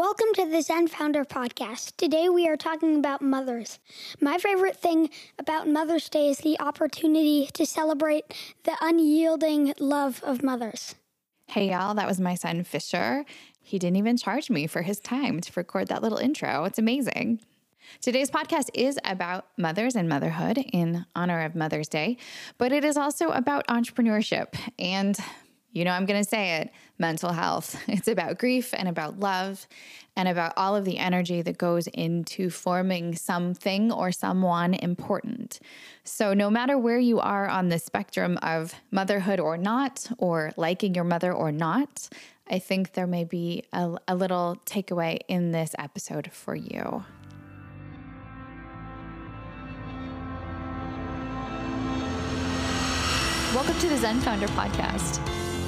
Welcome to the Zen Founder Podcast. Today we are talking about mothers. My favorite thing about Mother's Day is the opportunity to celebrate the unyielding love of mothers. Hey, y'all, that was my son Fisher. He didn't even charge me for his time to record that little intro. It's amazing. Today's podcast is about mothers and motherhood in honor of Mother's Day, but it is also about entrepreneurship and you know, I'm going to say it mental health. It's about grief and about love and about all of the energy that goes into forming something or someone important. So, no matter where you are on the spectrum of motherhood or not, or liking your mother or not, I think there may be a, a little takeaway in this episode for you. Welcome to the Zen Founder Podcast.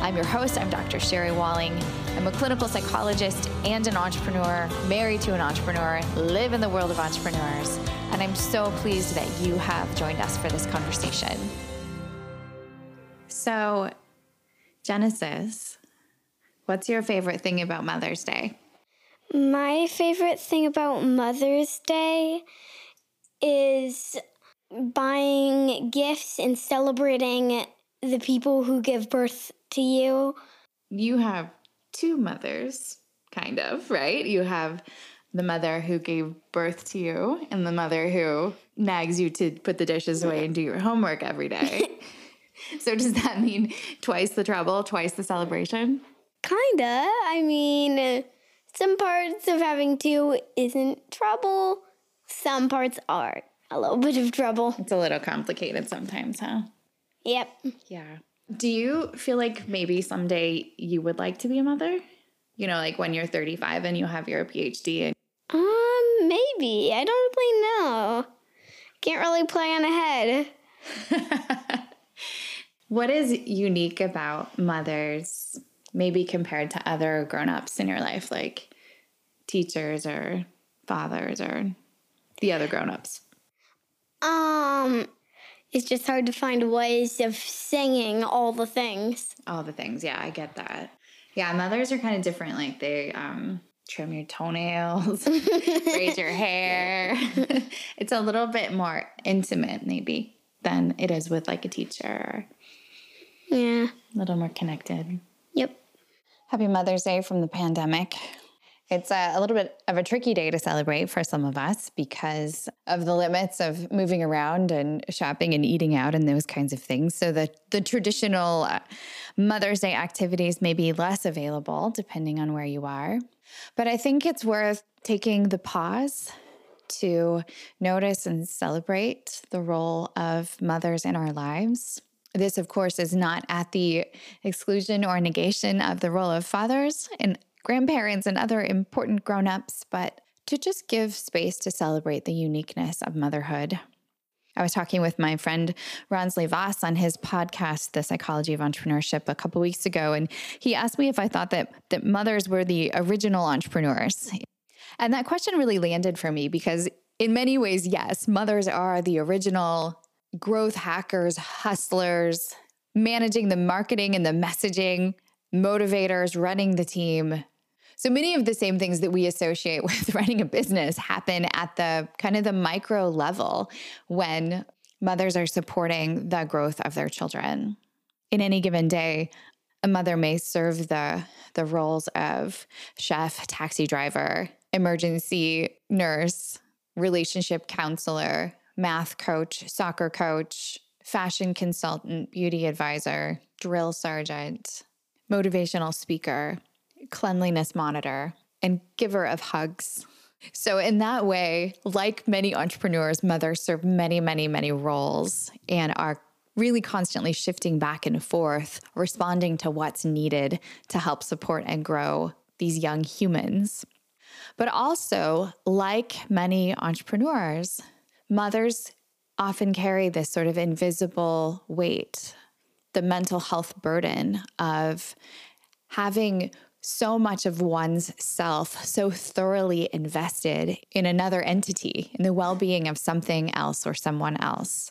I'm your host, I'm Dr. Sherry Walling. I'm a clinical psychologist and an entrepreneur, married to an entrepreneur, live in the world of entrepreneurs and I'm so pleased that you have joined us for this conversation. So, Genesis, what's your favorite thing about Mother's Day? My favorite thing about Mother's Day is buying gifts and celebrating the people who give birth to you. You have two mothers, kind of, right? You have the mother who gave birth to you and the mother who nags you to put the dishes away and do your homework every day. so does that mean twice the trouble, twice the celebration? Kinda. I mean, some parts of having two isn't trouble. Some parts are a little bit of trouble. It's a little complicated sometimes, huh? Yep. Yeah. Do you feel like maybe someday you would like to be a mother? You know, like when you're 35 and you have your PhD and um, maybe. I don't really know. Can't really plan ahead. what is unique about mothers, maybe compared to other grown ups in your life, like teachers or fathers or the other grown ups? Um, it's just hard to find ways of singing all the things. All the things, yeah, I get that. Yeah, mothers are kind of different. Like they, um, trim your toenails, braid your hair. it's a little bit more intimate, maybe, than it is with like a teacher. Yeah. A little more connected. Yep. Happy Mother's Day from the pandemic. It's a, little bit of a tricky day to celebrate for some of us because of the limits of moving around and shopping and eating out and those kinds of things. So the the traditional uh, Mother's Day activities may be less available depending on where you are. But I think it's worth taking the pause to notice and celebrate the role of mothers in our lives. This, of course, is not at the exclusion or negation of the role of fathers and grandparents and other important grown-ups, but to just give space to celebrate the uniqueness of motherhood. I was talking with my friend Ransly Voss on his podcast, The Psychology of Entrepreneurship, a couple weeks ago, and he asked me if I thought that that mothers were the original entrepreneurs. And that question really landed for me because in many ways, yes, mothers are the original growth hackers, hustlers, managing the marketing and the messaging, motivators, running the team, so many of the same things that we associate with running a business happen at the kind of the micro level when mothers are supporting the growth of their children. In any given day, a mother may serve the the roles of chef, taxi driver, emergency nurse, relationship counselor, math coach, soccer coach, fashion consultant, beauty advisor, drill sergeant, motivational speaker, cleanliness monitor, and giver of hugs. So, in that way, like many entrepreneurs, mothers serve many, many, many roles and are really constantly shifting back and forth, responding to what's needed to help support and grow these young humans. But also, like many entrepreneurs, mothers often carry this sort of invisible weight the mental health burden of having so much of one's self so thoroughly invested in another entity, in the well being of something else or someone else.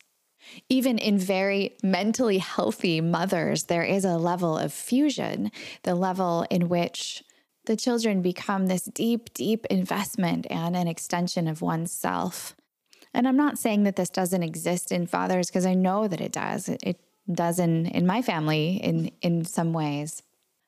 Even in very mentally healthy mothers, there is a level of fusion, the level in which the children become this deep, deep investment and an extension of oneself. And I'm not saying that this doesn't exist in fathers because I know that it does. It, does in, in my family in, in some ways.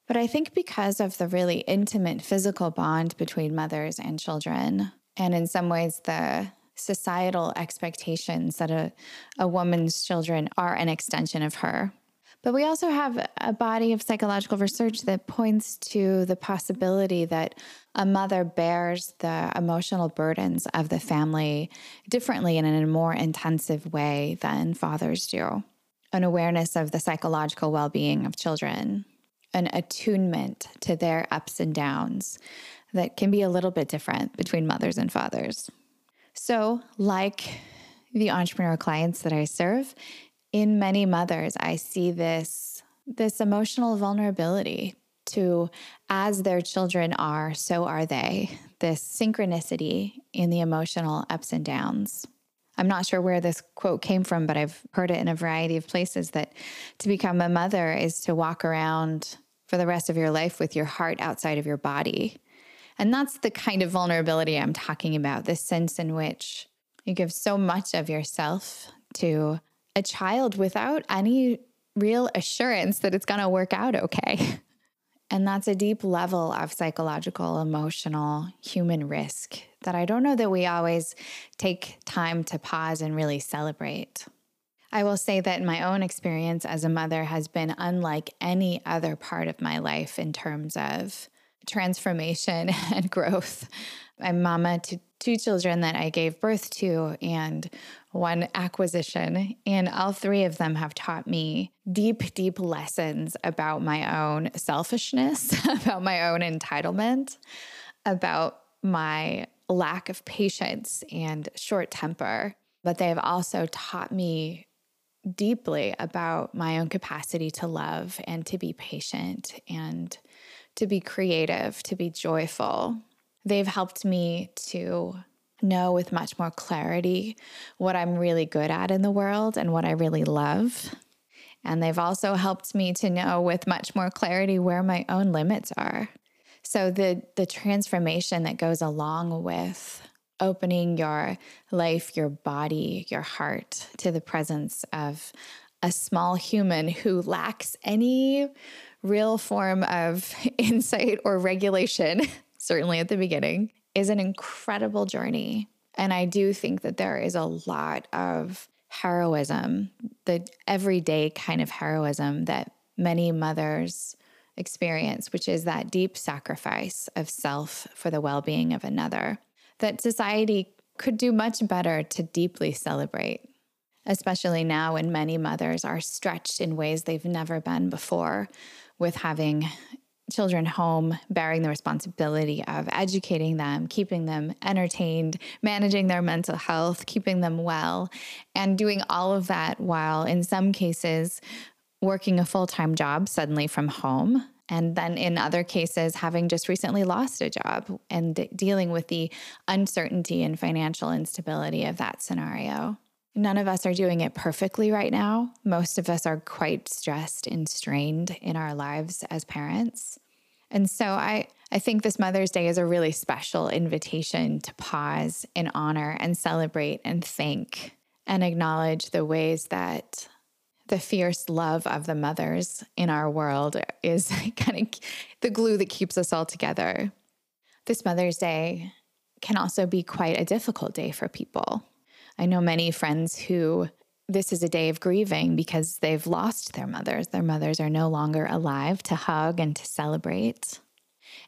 But I think because of the really intimate physical bond between mothers and children, and in some ways the societal expectations that a, a woman's children are an extension of her. But we also have a body of psychological research that points to the possibility that a mother bears the emotional burdens of the family differently and in a more intensive way than fathers do. An awareness of the psychological well being of children, an attunement to their ups and downs that can be a little bit different between mothers and fathers. So, like the entrepreneur clients that I serve, in many mothers, I see this, this emotional vulnerability to as their children are, so are they. This synchronicity in the emotional ups and downs. I'm not sure where this quote came from, but I've heard it in a variety of places that to become a mother is to walk around for the rest of your life with your heart outside of your body. And that's the kind of vulnerability I'm talking about this sense in which you give so much of yourself to a child without any real assurance that it's going to work out okay. And that's a deep level of psychological, emotional, human risk that I don't know that we always take time to pause and really celebrate. I will say that my own experience as a mother has been unlike any other part of my life in terms of transformation and growth. I'm mama to two children that I gave birth to and one acquisition. And all three of them have taught me deep, deep lessons about my own selfishness, about my own entitlement, about my lack of patience and short temper. But they have also taught me deeply about my own capacity to love and to be patient and to be creative, to be joyful. They've helped me to know with much more clarity what I'm really good at in the world and what I really love. And they've also helped me to know with much more clarity where my own limits are. So the the transformation that goes along with opening your life, your body, your heart to the presence of a small human who lacks any real form of insight or regulation, certainly at the beginning, is an incredible journey. And I do think that there is a lot of heroism, the everyday kind of heroism that many mothers experience, which is that deep sacrifice of self for the well being of another, that society could do much better to deeply celebrate, especially now when many mothers are stretched in ways they've never been before with having children home, bearing the responsibility of educating them, keeping them entertained, managing their mental health, keeping them well, and doing all of that while, in some cases, working a full time job suddenly from home. And then in other cases, having just recently lost a job and dealing with the uncertainty and financial instability of that scenario. None of us are doing it perfectly right now. Most of us are quite stressed and strained in our lives as parents. And so I, I think this Mother's Day is a really special invitation to pause and honor and celebrate and thank and acknowledge the ways that the fierce love of the mothers in our world is kind of the glue that keeps us all together. This Mother's Day can also be quite a difficult day for people. I know many friends who this is a day of grieving because they've lost their mothers. Their mothers are no longer alive to hug and to celebrate.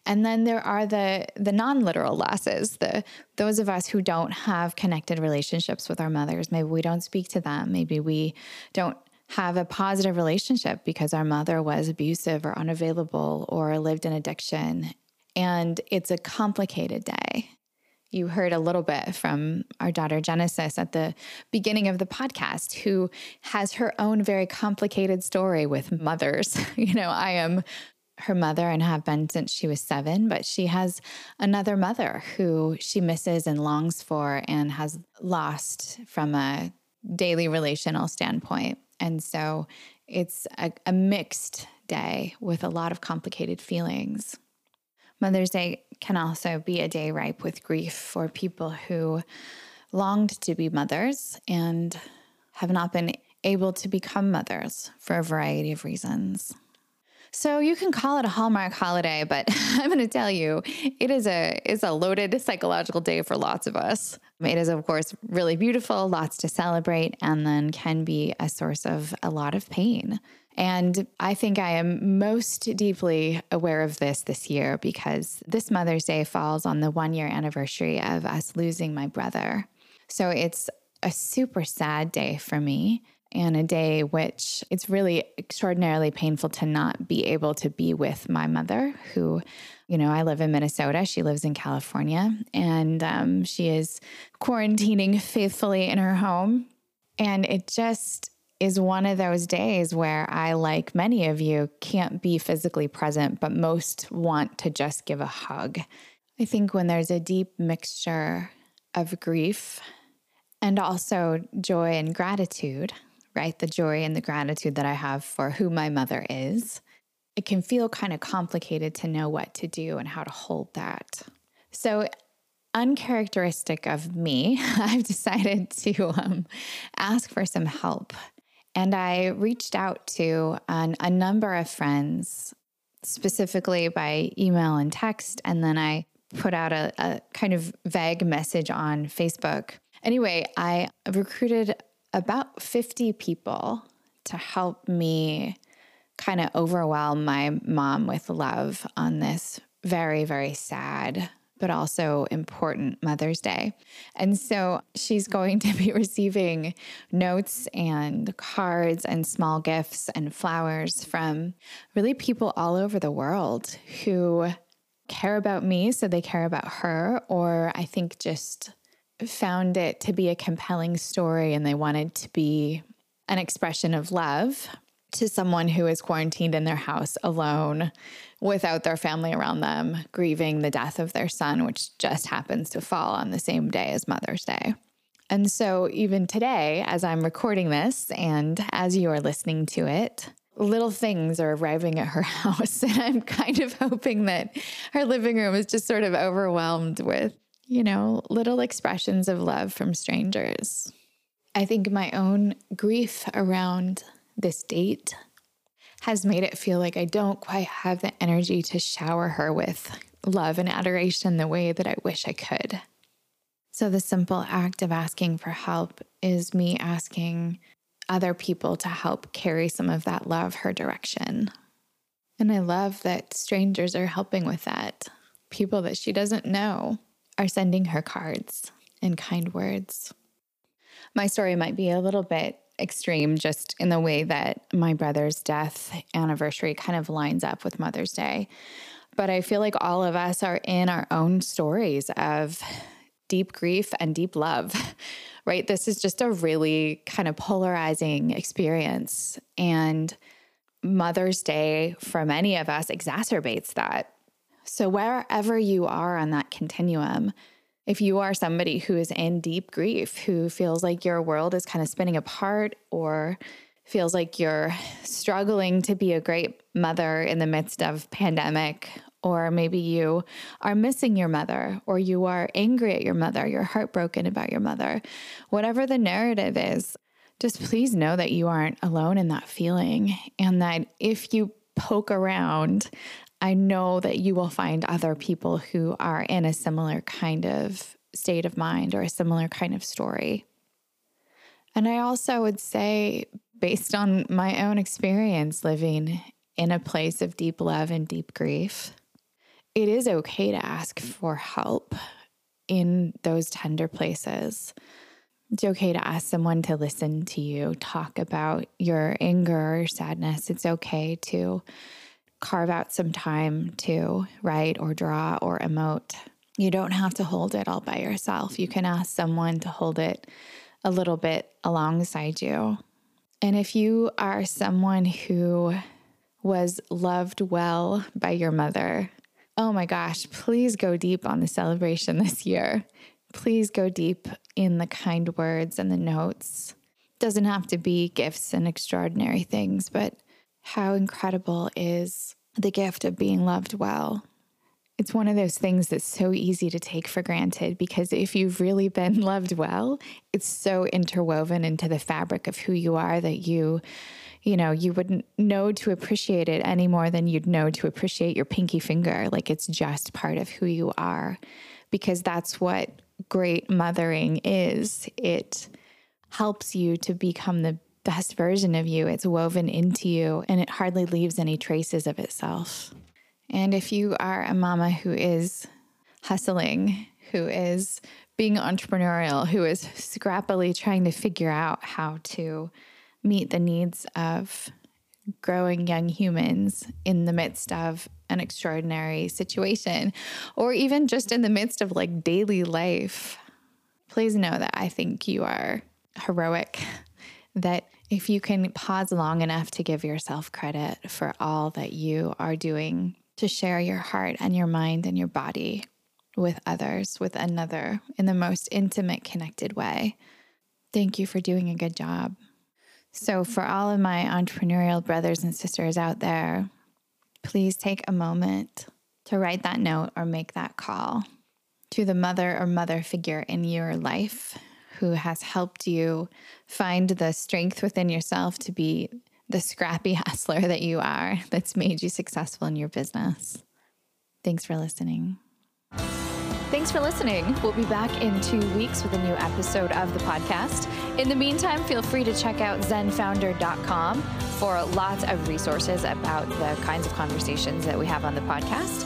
And then there are the the non-literal losses, the those of us who don't have connected relationships with our mothers. Maybe we don't speak to them. Maybe we don't have a positive relationship because our mother was abusive or unavailable or lived in addiction. And it's a complicated day. You heard a little bit from our daughter Genesis at the beginning of the podcast, who has her own very complicated story with mothers. You know, I am her mother and have been since she was seven, but she has another mother who she misses and longs for and has lost from a daily relational standpoint. And so it's a, a mixed day with a lot of complicated feelings. Mother's Day can also be a day ripe with grief for people who longed to be mothers and have not been able to become mothers for a variety of reasons. So you can call it a Hallmark holiday, but I'm going to tell you, it is a is a loaded psychological day for lots of us. It is of course really beautiful, lots to celebrate, and then can be a source of a lot of pain. And I think I am most deeply aware of this this year because this Mother's Day falls on the one year anniversary of us losing my brother. So it's a super sad day for me and a day which it's really extraordinarily painful to not be able to be with my mother, who, you know, I live in Minnesota. She lives in California, and um, she is quarantining faithfully in her home. And it just is one of those days where I, like many of you, can't be physically present, but most want to just give a hug. I think when there's a deep mixture of grief and also joy and gratitude, right? The joy and the gratitude that I have for who my mother is, it can feel kind of complicated to know what to do and how to hold that. So, uncharacteristic of me, I've decided to um, ask for some help and I reached out to an, a number of friends, specifically by email and text. And then I put out a, a kind of vague message on Facebook. Anyway, I recruited about 50 people to help me kind of overwhelm my mom with love on this very, very sad but also important Mother's Day. And so she's going to be receiving notes and cards and small gifts and flowers from really people all over the world who care about me, so they care about her, or I think just found it to be a compelling story and they wanted to be an expression of love to someone who is quarantined in their house alone without their family around them, grieving the death of their son, which just happens to fall on the same day as Mother's Day. And so, even today, as I'm recording this and as you are listening to it, little things are arriving at her house. And I'm kind of hoping that her living room is just sort of overwhelmed with, you know, little expressions of love from strangers. I think my own grief around this date has made it feel like I don't quite have the energy to shower her with love and adoration the way that I wish I could. So, the simple act of asking for help is me asking other people to help carry some of that love her direction. And I love that strangers are helping with that. People that she doesn't know are sending her cards and kind words. My story might be a little bit extreme just in the way that my brother's death anniversary kind of lines up with Mother's Day. But I feel like all of us are in our own stories of deep grief and deep love, right? This is just a really kind of polarizing experience. And Mother's Day, for many of us, exacerbates that. So, wherever you are on that continuum, if you are somebody who is in deep grief, who feels like your world is kind of spinning apart or feels like you're struggling to be a great mother in the midst of pandemic or maybe you are missing your mother or you are angry at your mother, you're heartbroken about your mother. Whatever the narrative is, just please know that you aren't alone in that feeling and that if you poke around I know that you will find other people who are in a similar kind of state of mind or a similar kind of story. And I also would say, based on my own experience living in a place of deep love and deep grief, it is okay to ask for help in those tender places. It's okay to ask someone to listen to you talk about your anger or sadness. It's okay to carve out some time to write or draw or emote. You don't have to hold it all by yourself. You can ask someone to hold it a little bit alongside you. And if you are someone who was loved well by your mother, oh my gosh, please go deep on the celebration this year. Please go deep in the kind words and the notes. Doesn't have to be gifts and extraordinary things, but how incredible is the gift of being loved well? It's one of those things that's so easy to take for granted because if you've really been loved well, it's so interwoven into the fabric of who you are that you, you know, you wouldn't know to appreciate it any more than you'd know to appreciate your pinky finger. Like it's just part of who you are because that's what great mothering is. It helps you to become the best version of you. It's woven into you and it hardly leaves any traces of itself. And if you are a mama who is hustling, who is being entrepreneurial, who is scrappily trying to figure out how to meet the needs of growing young humans in the midst of an extraordinary situation, or even just in the midst of like daily life, please know that I think you are heroic. That if you can pause long enough to give yourself credit for all that you are doing to share your heart and your mind and your body with others, with another in the most intimate, connected way. Thank you for doing a good job. So, for all of my entrepreneurial brothers and sisters out there, please take a moment to write that note or make that call to the mother or mother figure in your life who has helped you find the strength within yourself to be the scrappy hustler that you are that's made you successful in your business. Thanks for listening. Thanks for listening. We'll be back in two weeks with a new episode of the podcast. In the meantime, feel free to check out zenfounder.com for lots of resources about the kinds of conversations that we have on the podcast.